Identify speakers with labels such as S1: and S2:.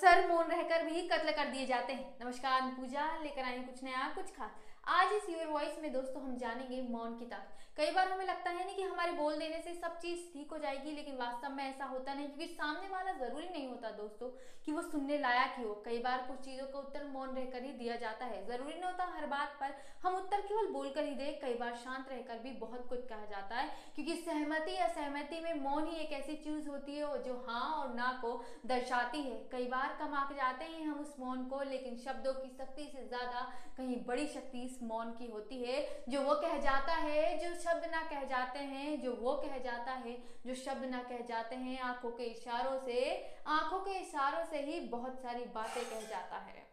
S1: अक्सर मौन रहकर भी कत्ल कर दिए जाते हैं। नमस्कार पूजा लेकर आई कुछ नया, कुछ खास। आज इस यूर वॉइस में दोस्तों हम जानेंगे मौन की ताकत कई बार हमें लगता है ना कि हमारे बोल देने से सब चीज़ ठीक हो जाएगी, लेकिन वास्तव में ऐसा होता नहीं, क्योंकि सामने वाला ज़रूरी नहीं होता दोस्तों कि वो सुनने लायक ही हो। कई बार कुछ चीज़ों का उत्तर मौन रहकर ही दिया जाता है। ज़रूरी नहीं होता हर बात पर हम उत्तर बोलकर ही दे कई बार शांत रहकर भी बहुत कुछ कहा जाता है। क्योंकि सहमति या सहमति में मौन ही एक ऐसी चीज़ होती है, जो हाँ और ना को दर्शाती है। कई बार कम आके जाते हैं हम उस मौन को, लेकिन शब्दों की शक्ति से ज़्यादा कहीं बड़ी शक्ति इस मौन की होती है। जो वो कह जाता है, जो शब्द ना कह जाते हैं, जो वो कह जाता है, जो शब्द ना कह जाते हैं, आँखों के इशारों से, आँखों के इशारों से ही बहुत सारी बातें कह जाता है।